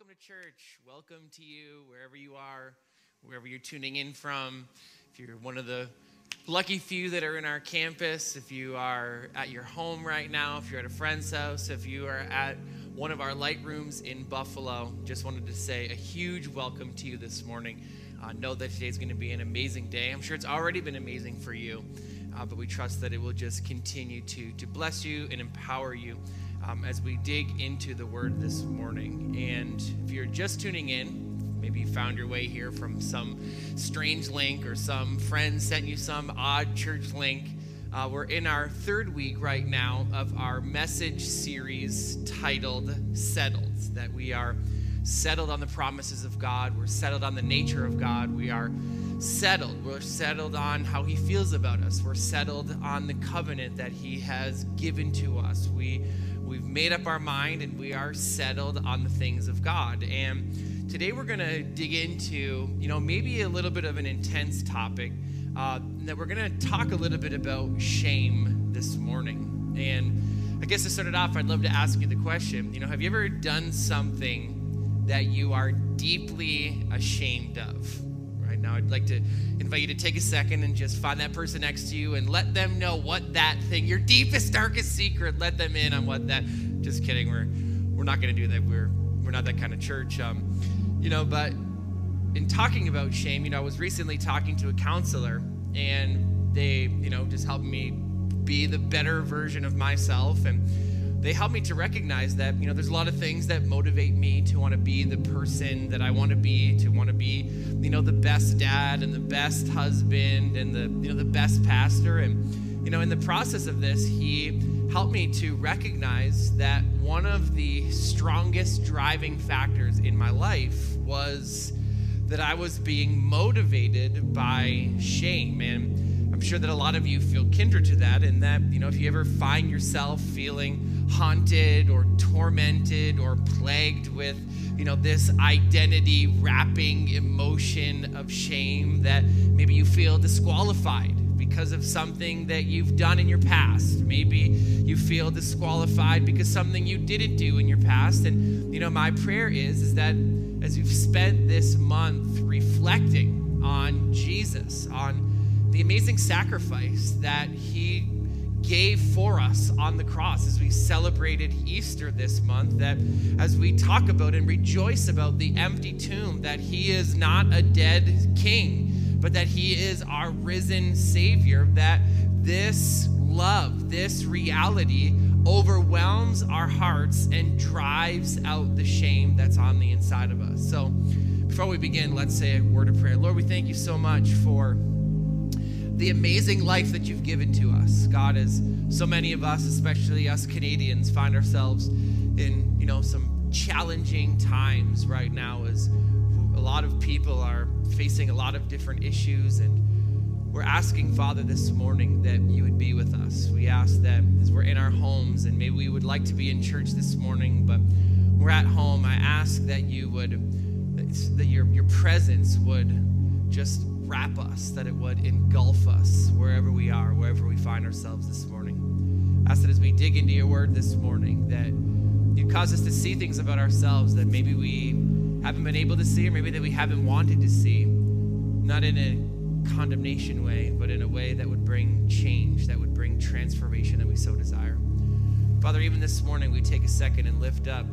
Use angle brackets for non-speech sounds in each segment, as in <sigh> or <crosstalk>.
welcome to church. Welcome to you wherever you are, wherever you're tuning in from. If you're one of the lucky few that are in our campus, if you are at your home right now, if you're at a friend's house, if you are at one of our light rooms in Buffalo, just wanted to say a huge welcome to you this morning. Uh, know that today is going to be an amazing day. I'm sure it's already been amazing for you, uh, but we trust that it will just continue to, to bless you and empower you um, as we dig into the word this morning. And if you're just tuning in, maybe you found your way here from some strange link or some friend sent you some odd church link. Uh, we're in our third week right now of our message series titled Settled, that we are settled on the promises of God, we're settled on the nature of God, we are settled. We're settled on how He feels about us, we're settled on the covenant that He has given to us. We We've made up our mind and we are settled on the things of God. And today we're going to dig into, you know, maybe a little bit of an intense topic uh, that we're going to talk a little bit about shame this morning. And I guess to start it off, I'd love to ask you the question, you know, have you ever done something that you are deeply ashamed of? Now, I'd like to invite you to take a second and just find that person next to you and let them know what that thing, your deepest, darkest secret, let them in on what that. Just kidding. We're we're not going to do that. We're we're not that kind of church. Um, you know, but in talking about shame, you know, I was recently talking to a counselor, and they, you know, just helped me be the better version of myself and they helped me to recognize that you know there's a lot of things that motivate me to want to be the person that I want to be, to want to be you know the best dad and the best husband and the you know the best pastor. And you know in the process of this he helped me to recognize that one of the strongest driving factors in my life was that I was being motivated by shame. And I'm sure that a lot of you feel kindred to that and that you know if you ever find yourself feeling haunted or tormented or plagued with you know this identity wrapping emotion of shame that maybe you feel disqualified because of something that you've done in your past. Maybe you feel disqualified because something you didn't do in your past. And you know my prayer is is that as you've spent this month reflecting on Jesus on the amazing sacrifice that he gave for us on the cross as we celebrated Easter this month. That as we talk about and rejoice about the empty tomb, that He is not a dead king, but that He is our risen Savior, that this love, this reality overwhelms our hearts and drives out the shame that's on the inside of us. So, before we begin, let's say a word of prayer. Lord, we thank you so much for the amazing life that you've given to us. God, as so many of us, especially us Canadians, find ourselves in, you know, some challenging times right now as a lot of people are facing a lot of different issues and we're asking, Father, this morning that you would be with us. We ask that as we're in our homes, and maybe we would like to be in church this morning, but we're at home. I ask that you would, that your, your presence would just wrap us, that it would engulf us wherever we are, wherever we find ourselves this morning. I ask that as we dig into your word this morning, that you cause us to see things about ourselves that maybe we haven't been able to see, or maybe that we haven't wanted to see, not in a condemnation way, but in a way that would bring change, that would bring transformation that we so desire. Father, even this morning, we take a second and lift up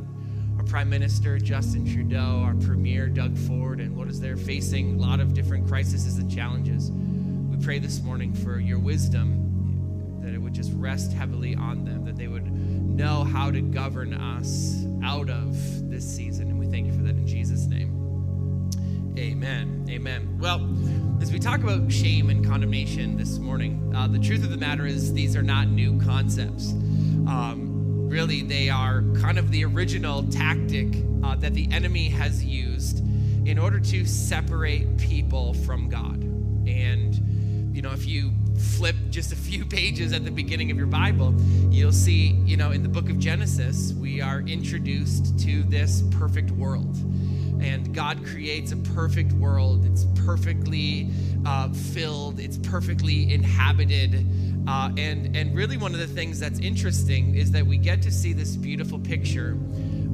Prime Minister Justin Trudeau, our Premier Doug Ford, and what is they're facing a lot of different crises and challenges. We pray this morning for your wisdom, that it would just rest heavily on them, that they would know how to govern us out of this season. And we thank you for that in Jesus' name. Amen. Amen. Well, as we talk about shame and condemnation this morning, uh, the truth of the matter is these are not new concepts. Um, really they are kind of the original tactic uh, that the enemy has used in order to separate people from God. And, you know, if you flip just a few <laughs> pages at the beginning of your Bible, you'll see, you know, in the book of Genesis, we are introduced to this perfect world. And God creates a perfect world. It's perfectly uh, filled, it's perfectly inhabited uh, and, and really, one of the things that's interesting is that we get to see this beautiful picture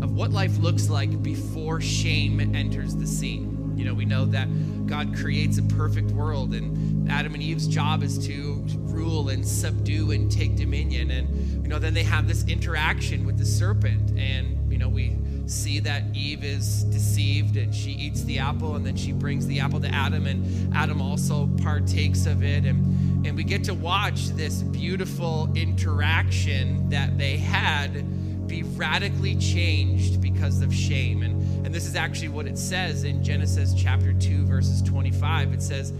of what life looks like before shame enters the scene. You know, we know that God creates a perfect world, and Adam and Eve's job is to rule and subdue and take dominion. And, you know, then they have this interaction with the serpent, and, you know, we see that Eve is deceived and she eats the apple and then she brings the apple to Adam and Adam also partakes of it. And and we get to watch this beautiful interaction that they had be radically changed because of shame. And and this is actually what it says in Genesis chapter 2 verses 25 it says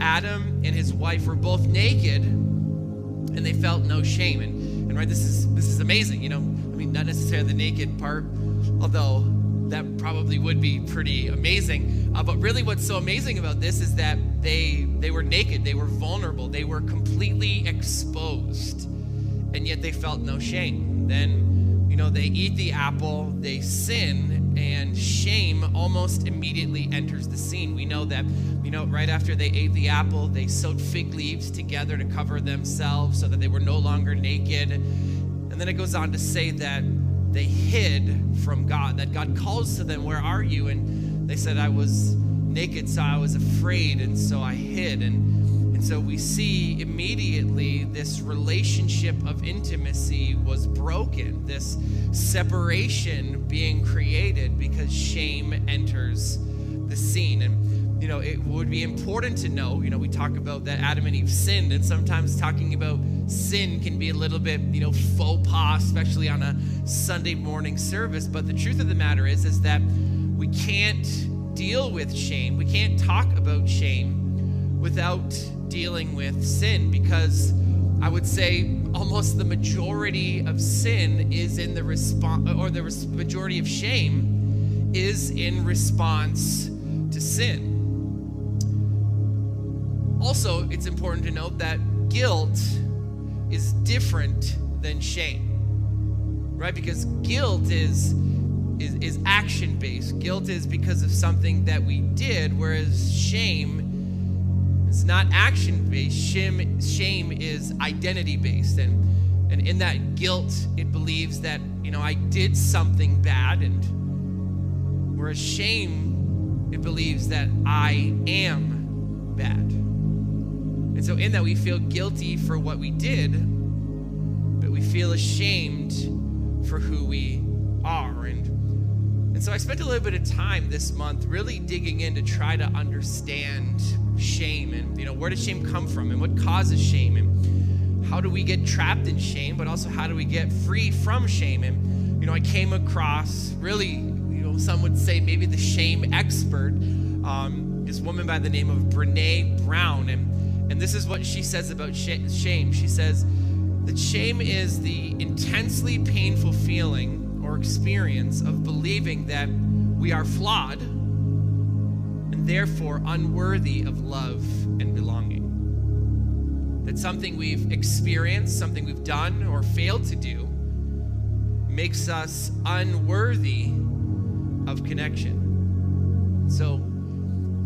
Adam and his wife were both naked and they felt no shame. And and right this is this is amazing you know? I mean not necessarily the naked part although that probably would be pretty amazing. Uh, but really, what's so amazing about this is that they they were naked, they were vulnerable, they were completely exposed, and yet they felt no shame. Then, you know, they eat the apple, they sin, and shame almost immediately enters the scene. We know that, you know, right after they ate the apple, they sewed fig leaves together to cover themselves so that they were no longer naked. And then it goes on to say that they hid from God, that God calls to them, Where are you? And they said, I was naked, so I was afraid, and so I hid. And, and so we see immediately this relationship of intimacy was broken, this separation being created because shame enters the scene. And you know, it would be important to know, you know, we talk about that Adam and Eve sinned, and sometimes talking about sin can be a little bit, you know, faux pas, especially on a Sunday morning service. But the truth of the matter is, is that we can't deal with shame. We can't talk about shame without dealing with sin because I would say almost the majority of sin is in the response, or the res- majority of shame is in response to sin. Also, it's important to note that guilt is different than shame right? Because guilt is is, is action based guilt is because of something that we did whereas shame is not action based shame, shame is identity based and and in that guilt it believes that you know i did something bad and whereas shame it believes that i am bad and so, in that, we feel guilty for what we did, but we feel ashamed for who we are. And, and so, I spent a little bit of time this month really digging in to try to understand shame and, you know, where does shame come from and what causes shame and how do we get trapped in shame, but also how do we get free from shame. And, you know, I came across really, you know, some would say maybe the shame expert, um, this woman by the name of Brene Brown. And and this is what she says about shame. She says that shame is the intensely painful feeling or experience of believing that we are flawed and therefore unworthy of love and belonging. That something we've experienced, something we've done or failed to do, makes us unworthy of connection. So,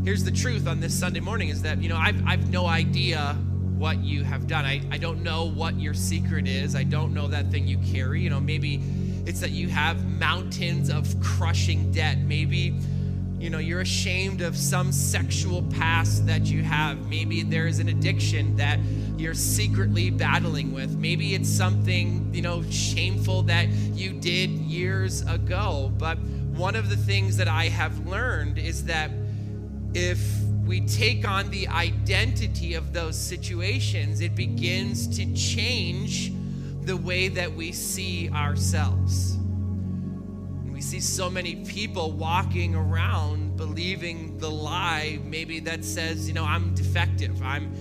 here's the truth on this Sunday morning is that, you know, I've, I've no idea what you have done. I, I don't know what your secret is. I don't know that thing you carry. You know, maybe it's that you have mountains of crushing debt. Maybe, you know, you're ashamed of some sexual past that you have. Maybe there is an addiction that you're secretly battling with. Maybe it's something, you know, shameful that you did years ago. But one of the things that I have learned is that if we take on the identity of those situations, it begins to change the way that we see ourselves. we see so many people walking around believing the lie, maybe that says, you know, I'm defective, I'm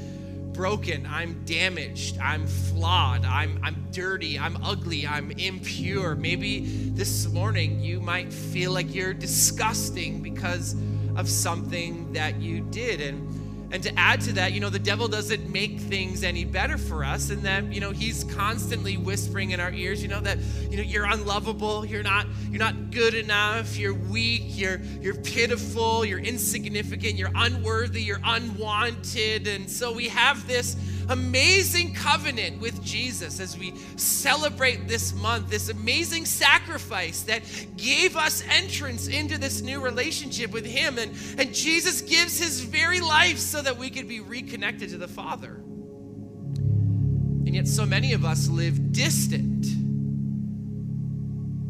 broken, I'm damaged, I'm flawed, I'm, I'm dirty, I'm ugly, I'm impure. Maybe this morning you might feel like you're disgusting because of something that you did. And and to add to that, you know, the devil doesn't make things any better for us, and that, you know, he's constantly whispering in our ears, you know, that, you know, you're unlovable, you're not, you're not good enough, you're weak, you're you're pitiful, you're insignificant, you're unworthy, you're unwanted. And so we have this amazing covenant with Jesus as we celebrate this month, this amazing sacrifice that gave us entrance into this new relationship with Him. And, and Jesus gives His very life so that we could be reconnected to the Father. And yet, so many of us live distant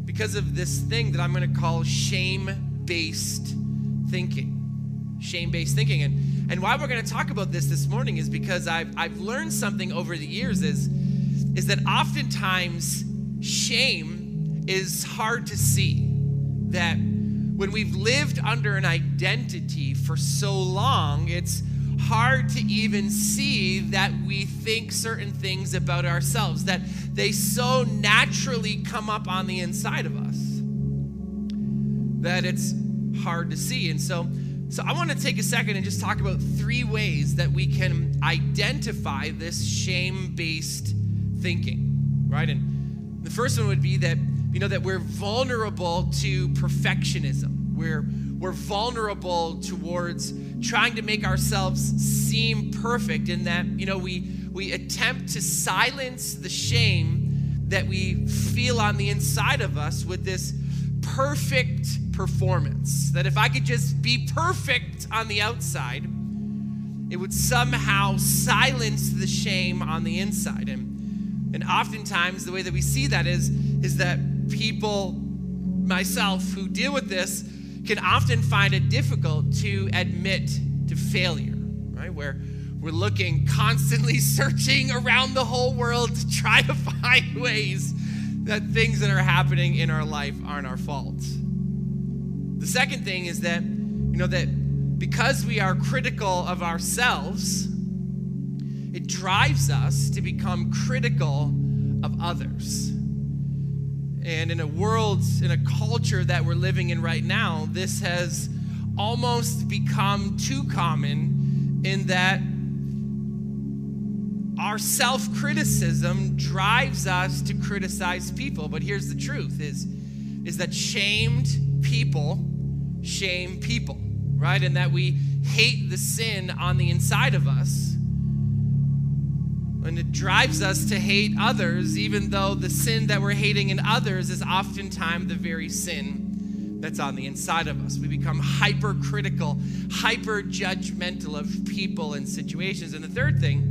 because of this thing that I'm going to call shame based thinking. Shame based thinking. And, and why we're going to talk about this this morning is because I've, I've learned something over the years is, is that oftentimes shame is hard to see. That when we've lived under an identity for so long, it's hard to even see that we think certain things about ourselves, that they so naturally come up on the inside of us that it's hard to see. And so, so I want to take a second and just talk about three ways that we can identify this shame-based thinking, right? And the first one would be that you know that we're vulnerable to perfectionism. We're we're vulnerable towards trying to make ourselves seem perfect in that you know we we attempt to silence the shame that we feel on the inside of us with this perfect performance that if i could just be perfect on the outside it would somehow silence the shame on the inside and and oftentimes the way that we see that is is that people myself who deal with this can often find it difficult to admit to failure, right? Where we're looking, <laughs> constantly searching around the whole world to try to <laughs> find ways that things that are happening in our life aren't our fault. The second thing is that, you know, that because we are critical of ourselves, it drives us to become critical of others. And in a world, in a culture that we're living in right now, this has almost become too common in that our self-criticism drives us to criticize people but here's the truth is is that shamed people shame people right and that we hate the sin on the inside of us and it drives us to hate others, even though the sin that we're hating in others is oftentimes the very sin that's on the inside of us. We become hypercritical, hyper judgmental of people and situations. And the third thing,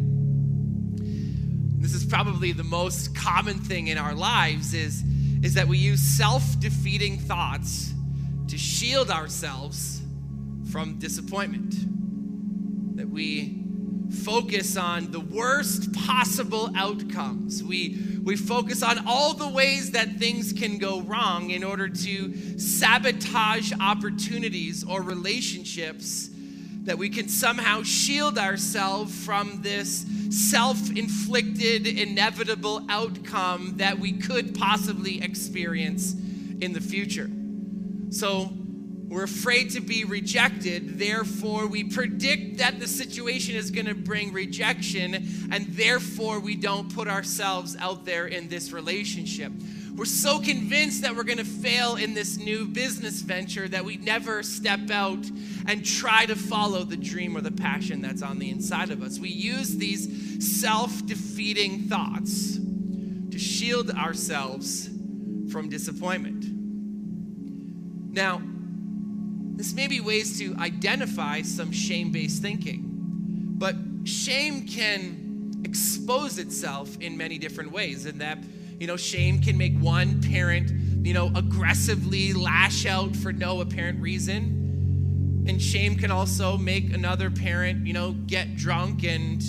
this is probably the most common thing in our lives, is, is that we use self defeating thoughts to shield ourselves from disappointment. That we focus on the worst possible outcomes. We, we focus on all the ways that things can go wrong in order to sabotage opportunities or relationships that we can somehow shield ourselves from this self inflicted, inevitable outcome that we could possibly experience in the future. So, we're afraid to be rejected. Therefore, we predict that the situation is going to bring rejection, and therefore, we don't put ourselves out there in this relationship. We're so convinced that we're going to fail in this new business venture that we never step out and try to follow the dream or the passion that's on the inside of us. We use these self defeating thoughts to shield ourselves from disappointment. Now, this may be ways to identify some shame based thinking, but shame can expose itself in many different ways. And that, you know, shame can make one parent, you know, aggressively lash out for no apparent reason. And shame can also make another parent, you know, get drunk and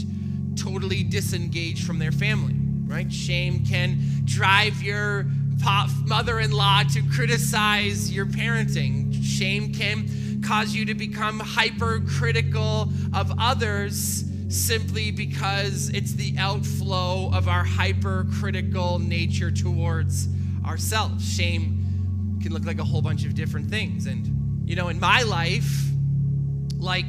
totally disengage from their family, right? Shame can drive your mother in law to criticize your parenting. Shame can cause you to become hypercritical of others simply because it's the outflow of our hypercritical nature towards ourselves. Shame can look like a whole bunch of different things. And, you know, in my life, like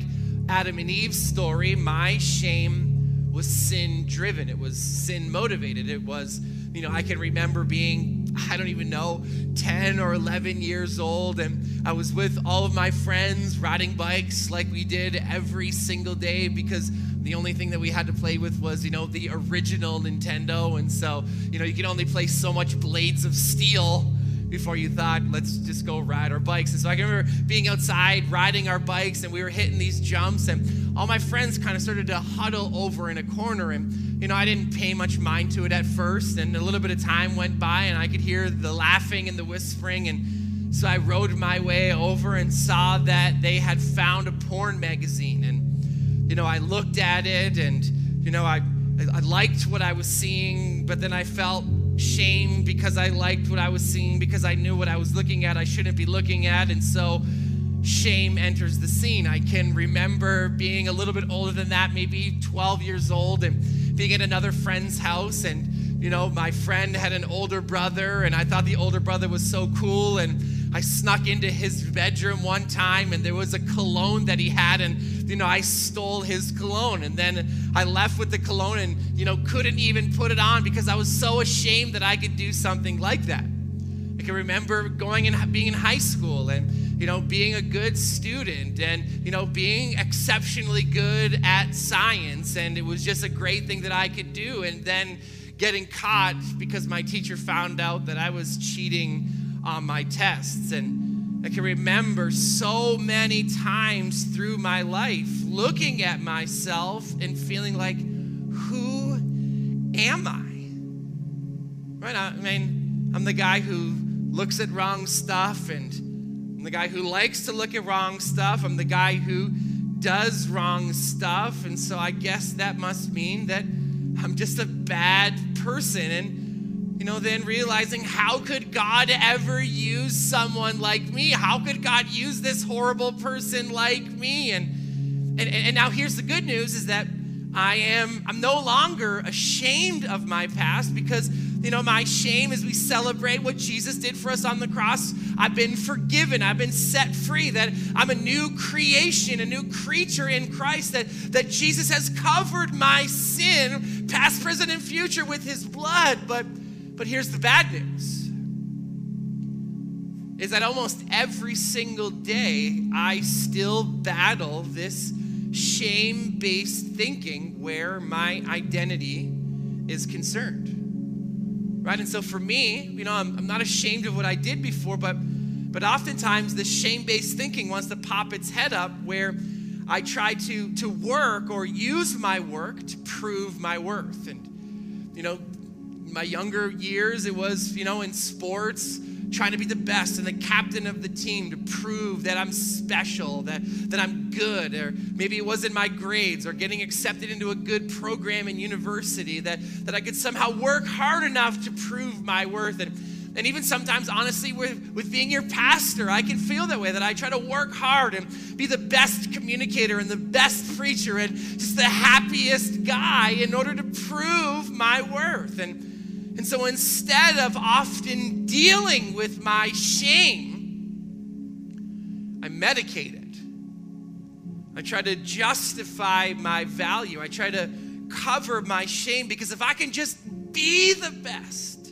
Adam and Eve's story, my shame was sin driven, it was sin motivated. It was, you know, I can remember being I don't even know, 10 or 11 years old. And I was with all of my friends riding bikes like we did every single day because the only thing that we had to play with was, you know, the original Nintendo. And so, you know, you can only play so much Blades of Steel before you thought, let's just go ride our bikes. And so I remember being outside riding our bikes and we were hitting these jumps, and all my friends kind of started to huddle over in a corner. And, you know, I didn't pay much mind to it at first. And a little bit of time went by, and I could hear the laughing and the whispering. And so I rode my way over and saw that they had found a porn magazine. And, you know, I looked at it and, you know, I, I liked what I was seeing, but then I felt shame because I liked what I was seeing, because I knew what I was looking at, I shouldn't be looking at. And so shame enters the scene. I can remember being a little bit older than that, maybe 12 years old, and being at another friend's house. And, you know, my friend had an older brother, and I thought the older brother was so cool. And I snuck into his bedroom one time, and there was a cologne that he had, and you know, I stole his cologne and then I left with the cologne and, you know, couldn't even put it on because I was so ashamed that I could do something like that. I can remember going and being in high school and, you know, being a good student and, you know, being exceptionally good at science. And it was just a great thing that I could do. And then getting caught because my teacher found out that I was cheating on my tests. And, I can remember so many times through my life looking at myself and feeling like, who am I? Right? I mean, I'm the guy who looks at wrong stuff, and I'm the guy who likes to look at wrong stuff. I'm the guy who does wrong stuff. And so I guess that must mean that I'm just a bad person. And you know, then realizing how could God ever use someone like me? How could God use this horrible person like me? And, and, and now here's the good news is that I am, I'm no longer ashamed of my past because, you know, my shame as we celebrate what Jesus did for us on the cross. I've been forgiven. I've been set free. That I'm a new creation, a new creature in Christ. That, that Jesus has covered my sin, past, present, and future with his blood. But but here's the bad news is that almost every single day I still battle this shame based thinking where my identity is concerned. Right? And so for me, you know, I'm, I'm not ashamed of what I did before, but but oftentimes the shame-based thinking wants to pop its head up where I try to to work or use my work to prove my worth. And you know, my younger years, it was, you know, in sports, trying to be the best and the captain of the team to prove that I'm special, that, that I'm good, or maybe it was in my grades or getting accepted into a good program in university, that, that I could somehow work hard enough to prove my worth. And, and even sometimes, honestly, with, with being your pastor, I can feel that way that I try to work hard and be the best communicator and the best preacher and just the happiest guy in order to prove my worth. And and so instead of often dealing with my shame, I medicate it. I try to justify my value. I try to cover my shame because if I can just be the best.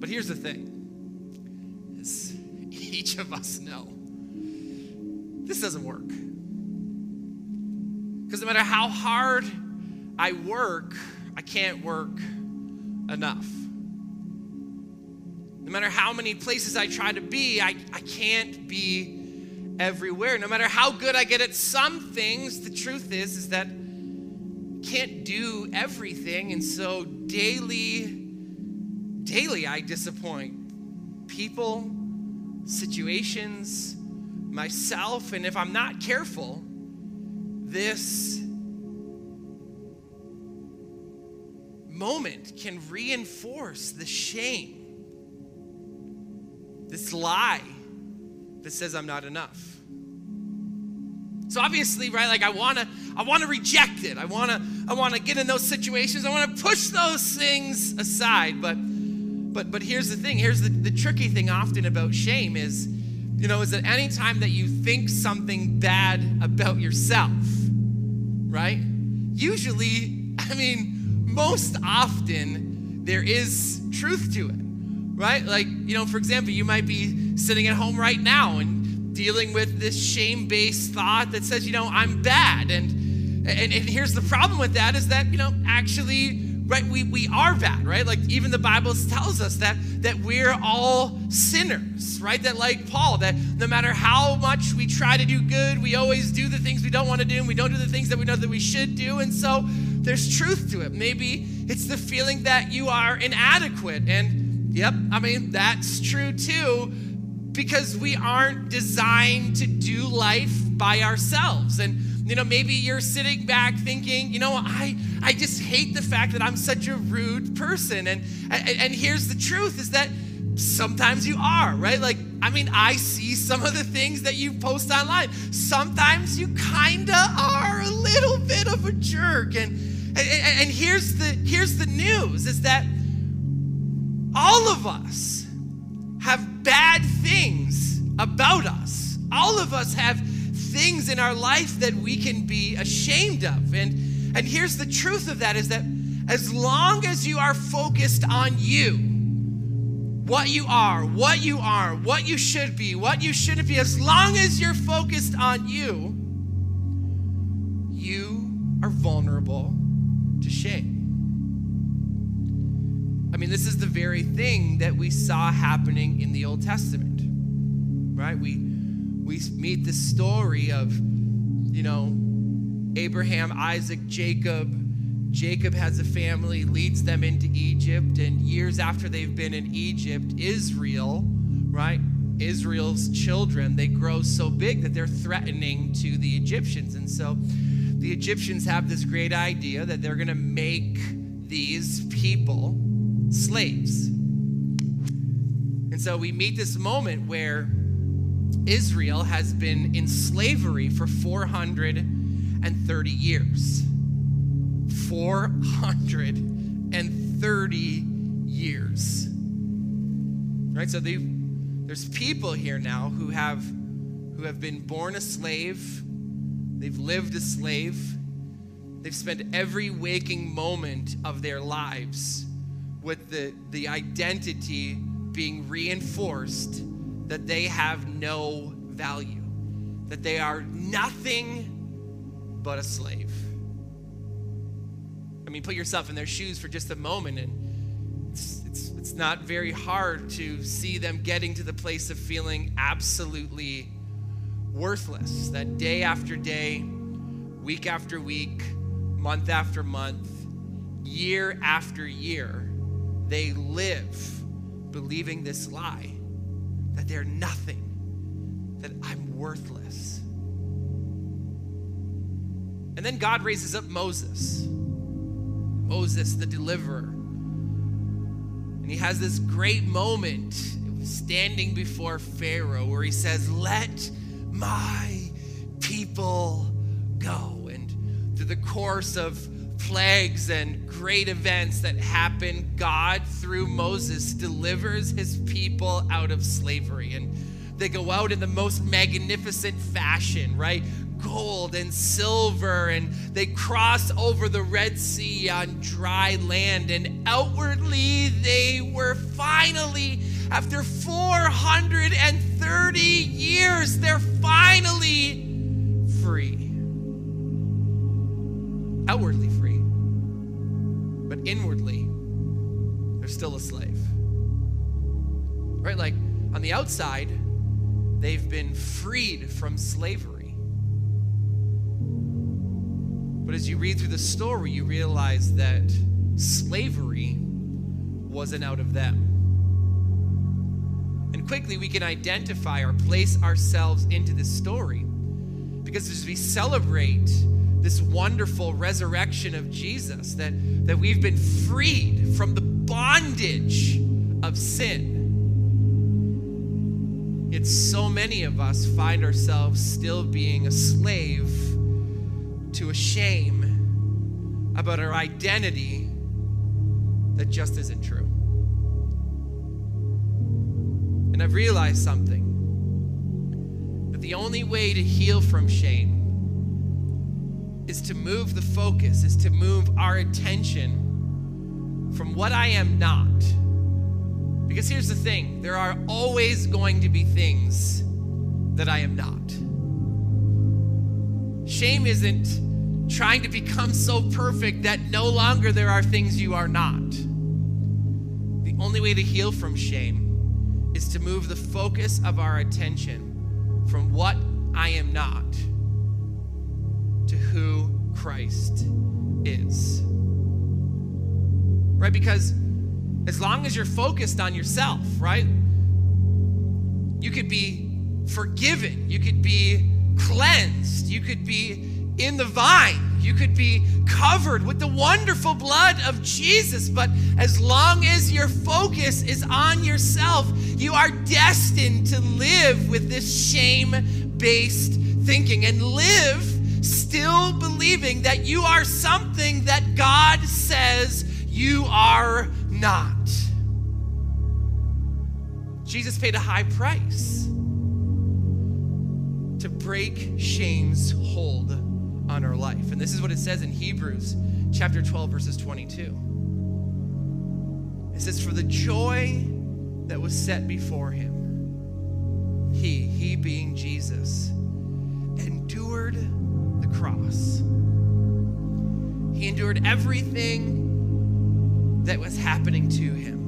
But here's the thing is <laughs> each of us know this doesn't work. Because no matter how hard I work, I can't work enough. No matter how many places I try to be, I, I can't be everywhere. No matter how good I get at some things, the truth is is that I can't do everything. And so daily, daily I disappoint people, situations, myself, and if I'm not careful, this moment can reinforce the shame, this lie that says I'm not enough. So obviously, right, like I wanna, I wanna reject it. I wanna, I wanna get in those situations. I wanna push those things aside. But but but here's the thing, here's the, the tricky thing often about shame is, you know, is that anytime that you think something bad about yourself, right? Usually, <laughs> I mean, most often there is truth to it, right? Like, you know, for example, you might be sitting at home right now and dealing with this shame based thought that says, you know, I'm bad. And, and, and here's the problem with that is that, you know, actually, right we, we are bad right like even the bible tells us that that we're all sinners right that like paul that no matter how much we try to do good we always do the things we don't want to do and we don't do the things that we know that we should do and so there's truth to it maybe it's the feeling that you are inadequate and yep i mean that's true too because we aren't designed to do life by ourselves and you know, maybe you're sitting back thinking, you know, I, I just hate the fact that I'm such a rude person. And, and, and here's the truth is that sometimes you are, right? Like, I mean, I see some of the things that you post online. Sometimes you kind of are a little bit of a jerk. And, and, and here's, the, here's the news is that all of us have bad things about us. All of us have things in our life that we can be ashamed of. And, and here's the truth of that is that as long as you are focused on you, what you are, what you are, what you should be, what you shouldn't be, as long as you're focused on you, you are vulnerable to shame. I mean, this is the very thing that we saw happening in the Old Testament, right? We we meet the story of, you know, Abraham, Isaac, Jacob. Jacob has a family, leads them into Egypt, and years after they've been in Egypt, Israel, right? Israel's children, they grow so big that they're threatening to the Egyptians. And so the Egyptians have this great idea that they're going to make these people slaves. And so we meet this moment where Israel has been in slavery for 430 years. 430 years. Right? So there's people here now who have who have been born a slave. They've lived a slave. They've spent every waking moment of their lives with the, the identity being reinforced that they have no value, that they are nothing but a slave. I mean, put yourself in their shoes for just a moment, and it's, it's, it's not very hard to see them getting to the place of feeling absolutely worthless. That day after day, week after week, month after month, year after year, they live believing this lie that they're nothing, that I'm worthless. And then God raises up Moses, Moses, the deliverer. And he has this great moment standing before Pharaoh where he says, Let my people go. And through the course of plagues and great events that happen, God, through Moses, delivers his people out of slavery. And they go out in the most magnificent fashion, right? Gold and silver, and they cross over the Red Sea on dry land. And outwardly, they were finally, after 430 years, they're finally free. Outwardly free but inwardly, they're still a slave. Right? Like on the outside, they've been freed from slavery. But as you read through the story, you realize that slavery wasn't out of them. And quickly we can identify or place ourselves into this story because as we celebrate this wonderful resurrection of Jesus, that, that we've been freed from the bondage of sin. Yet so many of us find ourselves still being a slave to a shame about our identity that just isn't true. And I've realized something that the only way to heal from shame is to move the focus, is to move our attention from what I am not. Because here's the thing there are always going to be things that I am not. Shame isn't trying to become so perfect that no longer there are things you are not. The only way to heal from shame is to move the focus of our attention from what I am not to who Christ is. Right? Because as long as you're focused on yourself, right? You could be forgiven, you could be cleansed, you could be in the vine, you could be covered with the wonderful blood of Jesus. But as long as your focus is on yourself, you are destined to live with this shame based thinking and live still believing that you are something that God says you are not. Jesus paid a high price to break shame's hold on our life. And this is what it says in Hebrews chapter 12, verses 22. It says, For the joy that was set before him, he, he being Jesus, endured the cross. He endured everything that was happening to him.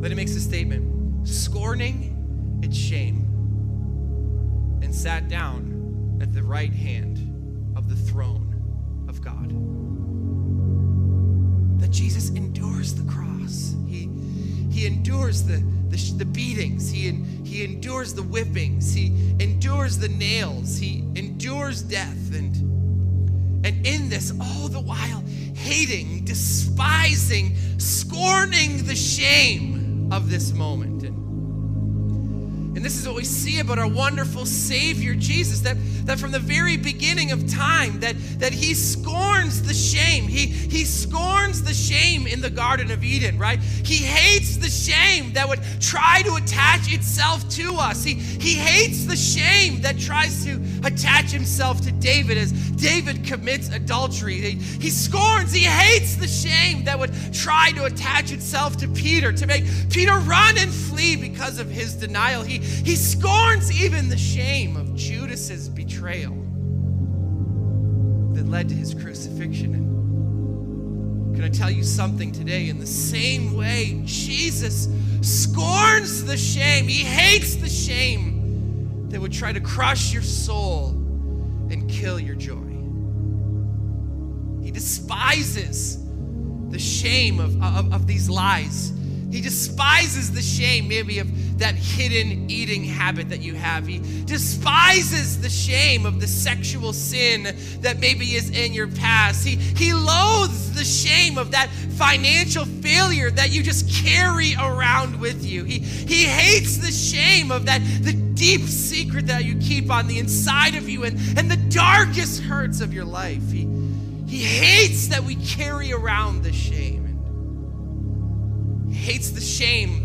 Then he makes a statement scorning its shame and sat down at the right hand of the throne of God. That Jesus endures the cross. He, he endures the, the, the beatings. He, he endures the whippings. He endures the nails. He endures death. And, and in this, all the while, hating, despising, scorning the shame of this moment. This is what we see about our wonderful Savior Jesus, that, that from the very beginning of time, that, that he scorns the shame. He, he scorns the shame in the Garden of Eden, right? He hates the shame that would try to attach itself to us. He, he hates the shame that tries to attach himself to David as David commits adultery. He, he scorns, he hates the shame that would try to attach itself to Peter, to make Peter run and flee because of his denial. He, he scorns even the shame of Judas's betrayal that led to his crucifixion. And can I tell you something today? In the same way, Jesus scorns the shame, he hates the shame that would try to crush your soul and kill your joy. He despises the shame of, of, of these lies. He despises the shame, maybe, of that hidden eating habit that you have. He despises the shame of the sexual sin that maybe is in your past. He, he loathes the shame of that financial failure that you just carry around with you. He, he hates the shame of that, the deep secret that you keep on the inside of you and, and the darkest hurts of your life. He, he hates that we carry around the shame. And hates the shame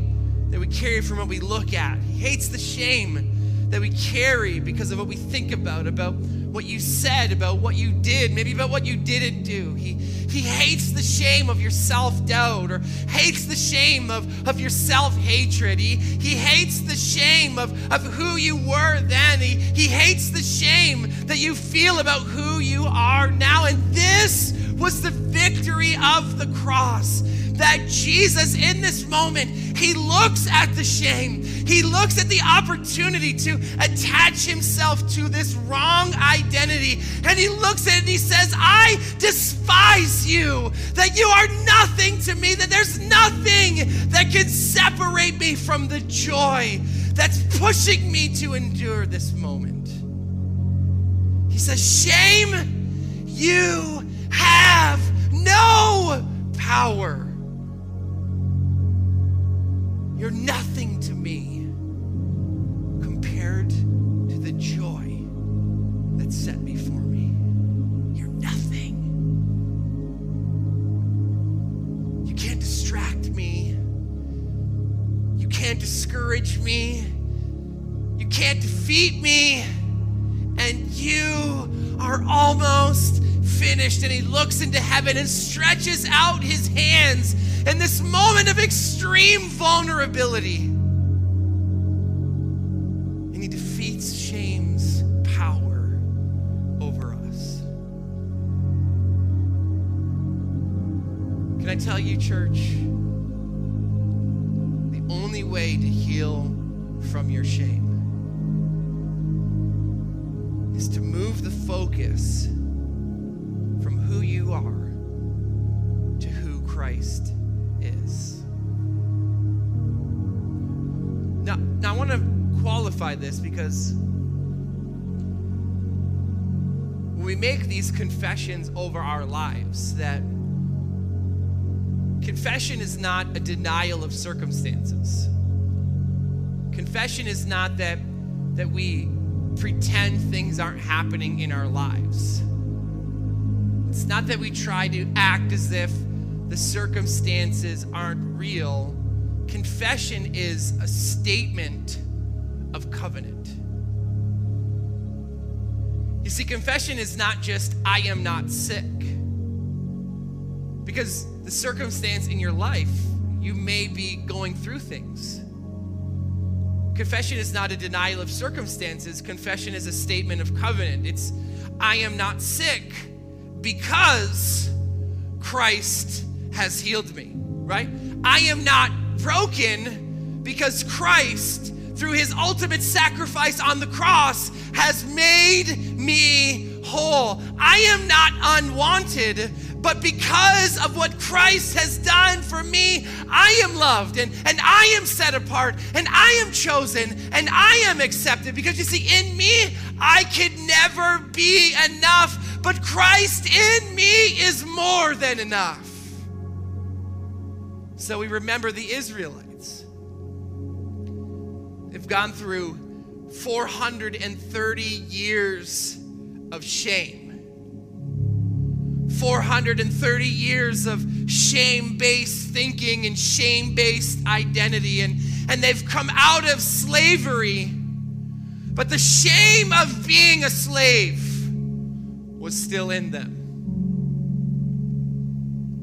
that we carry from what we look at. He hates the shame that we carry because of what we think about, about what you said, about what you did, maybe about what you didn't do. He, he hates the shame of your self doubt or hates the shame of, of your self hatred. He, he hates the shame of, of who you were then. He, he hates the shame that you feel about who you are now. And this was the victory of the cross that Jesus, in this moment, he looks at the shame. He looks at the opportunity to attach himself to this wrong identity. And he looks at it and he says, I despise you, that you are nothing to me, that there's nothing that can separate me from the joy that's pushing me to endure this moment. He says, Shame, you have no power. You're nothing to me compared to the joy that's set before me. You're nothing. You can't distract me. You can't discourage me. You can't defeat me. And you are almost finished. And he looks into heaven and stretches out his hands in this moment of extreme vulnerability. And he defeats shame's power over us. Can I tell you, church? The only way to heal from your shame is to move the focus are to who Christ is. Now, now I want to qualify this because when we make these confessions over our lives, that confession is not a denial of circumstances. Confession is not that that we pretend things aren't happening in our lives. It's not that we try to act as if the circumstances aren't real. Confession is a statement of covenant. You see, confession is not just, I am not sick. Because the circumstance in your life, you may be going through things. Confession is not a denial of circumstances, confession is a statement of covenant. It's, I am not sick because Christ has healed me, right? I am not broken because Christ, through his ultimate sacrifice on the cross, has made me whole. I am not unwanted but because of what Christ has done for me, I am loved and, and I am set apart and I am chosen and I am accepted. Because you see, in me, I could never be enough, but Christ in me is more than enough. So we remember the Israelites. They've gone through 430 years of shame 430 years of shame based thinking and shame based identity. And, and they've come out of slavery. But the shame of being a slave was still in them.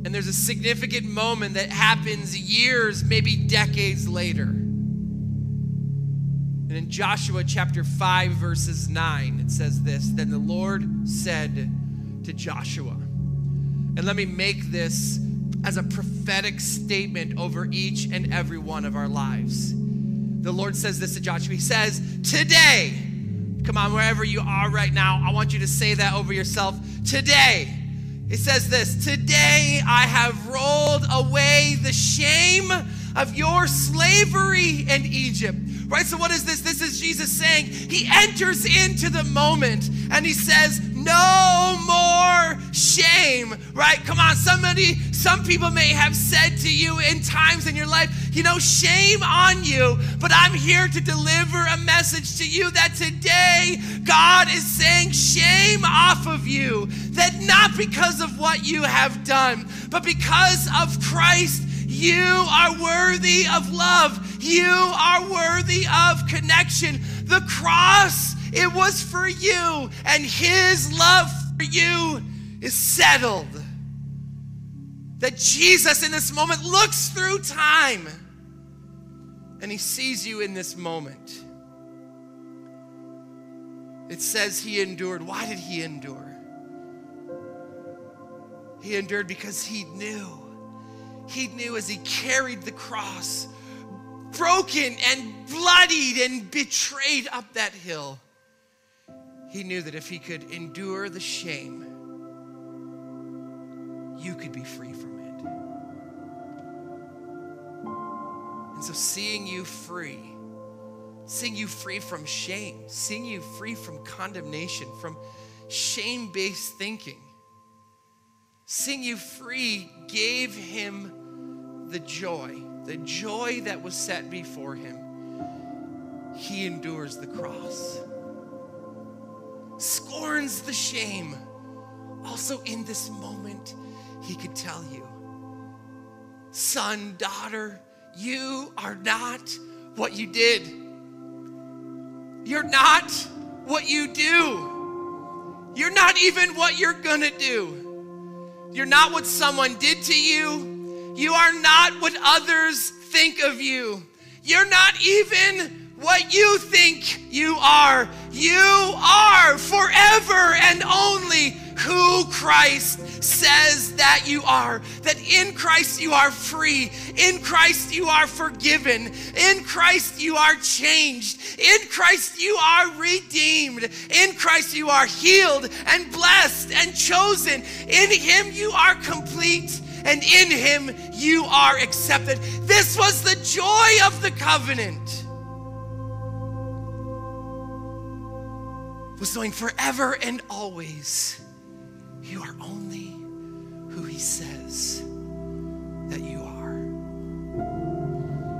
And there's a significant moment that happens years, maybe decades later. And in Joshua chapter 5, verses 9, it says this Then the Lord said to Joshua, and let me make this as a prophetic statement over each and every one of our lives. The Lord says this to Joshua. He says, Today, come on, wherever you are right now, I want you to say that over yourself. Today, it says this Today I have rolled away the shame of your slavery in Egypt. Right? So, what is this? This is Jesus saying, He enters into the moment and He says, no more shame, right? Come on, somebody, some people may have said to you in times in your life, you know, shame on you, but I'm here to deliver a message to you that today God is saying, shame off of you, that not because of what you have done, but because of Christ you are worthy of love. You are worthy of connection. The cross it was for you, and His love for you is settled. That Jesus in this moment looks through time and He sees you in this moment. It says He endured. Why did He endure? He endured because He knew. He knew as He carried the cross, broken and bloodied and betrayed up that hill he knew that if he could endure the shame, you could be free from it. And so, seeing you free, seeing you free from shame, seeing you free from condemnation, from shame based thinking, seeing you free gave him the joy, the joy that was set before him. He endures the cross scorns the shame. Also, in this moment, he could tell you, son, daughter, you are not what you did. You're not what you do. You're not even what you're gonna do. You're not what someone did to you. You are not what others think of you. You're not even what you think you are. You are forever and only who Christ says that you are. That in Christ you are free. In Christ you are forgiven. In Christ you are changed. In Christ you are redeemed. In Christ you are healed and blessed and chosen. In Him you are complete. And in Him you are accepted. This was the joy of the covenant. Was knowing forever and always you are only who He says that you are.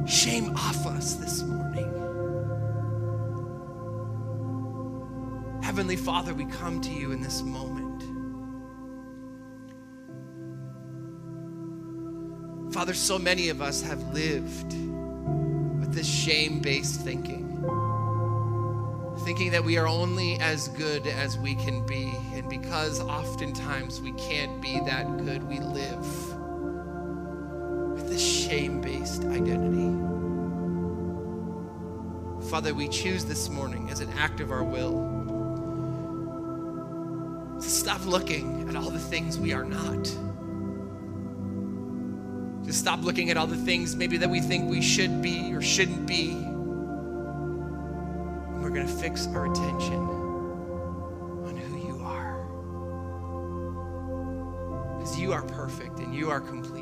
Shame off us this morning. Heavenly Father, we come to you in this moment. Father, so many of us have lived with this shame based thinking thinking that we are only as good as we can be. And because oftentimes we can't be that good, we live with a shame based identity. Father, we choose this morning as an act of our will to stop looking at all the things we are not. To stop looking at all the things maybe that we think we should be or shouldn't be to fix our attention on who you are. Because you are perfect and you are complete.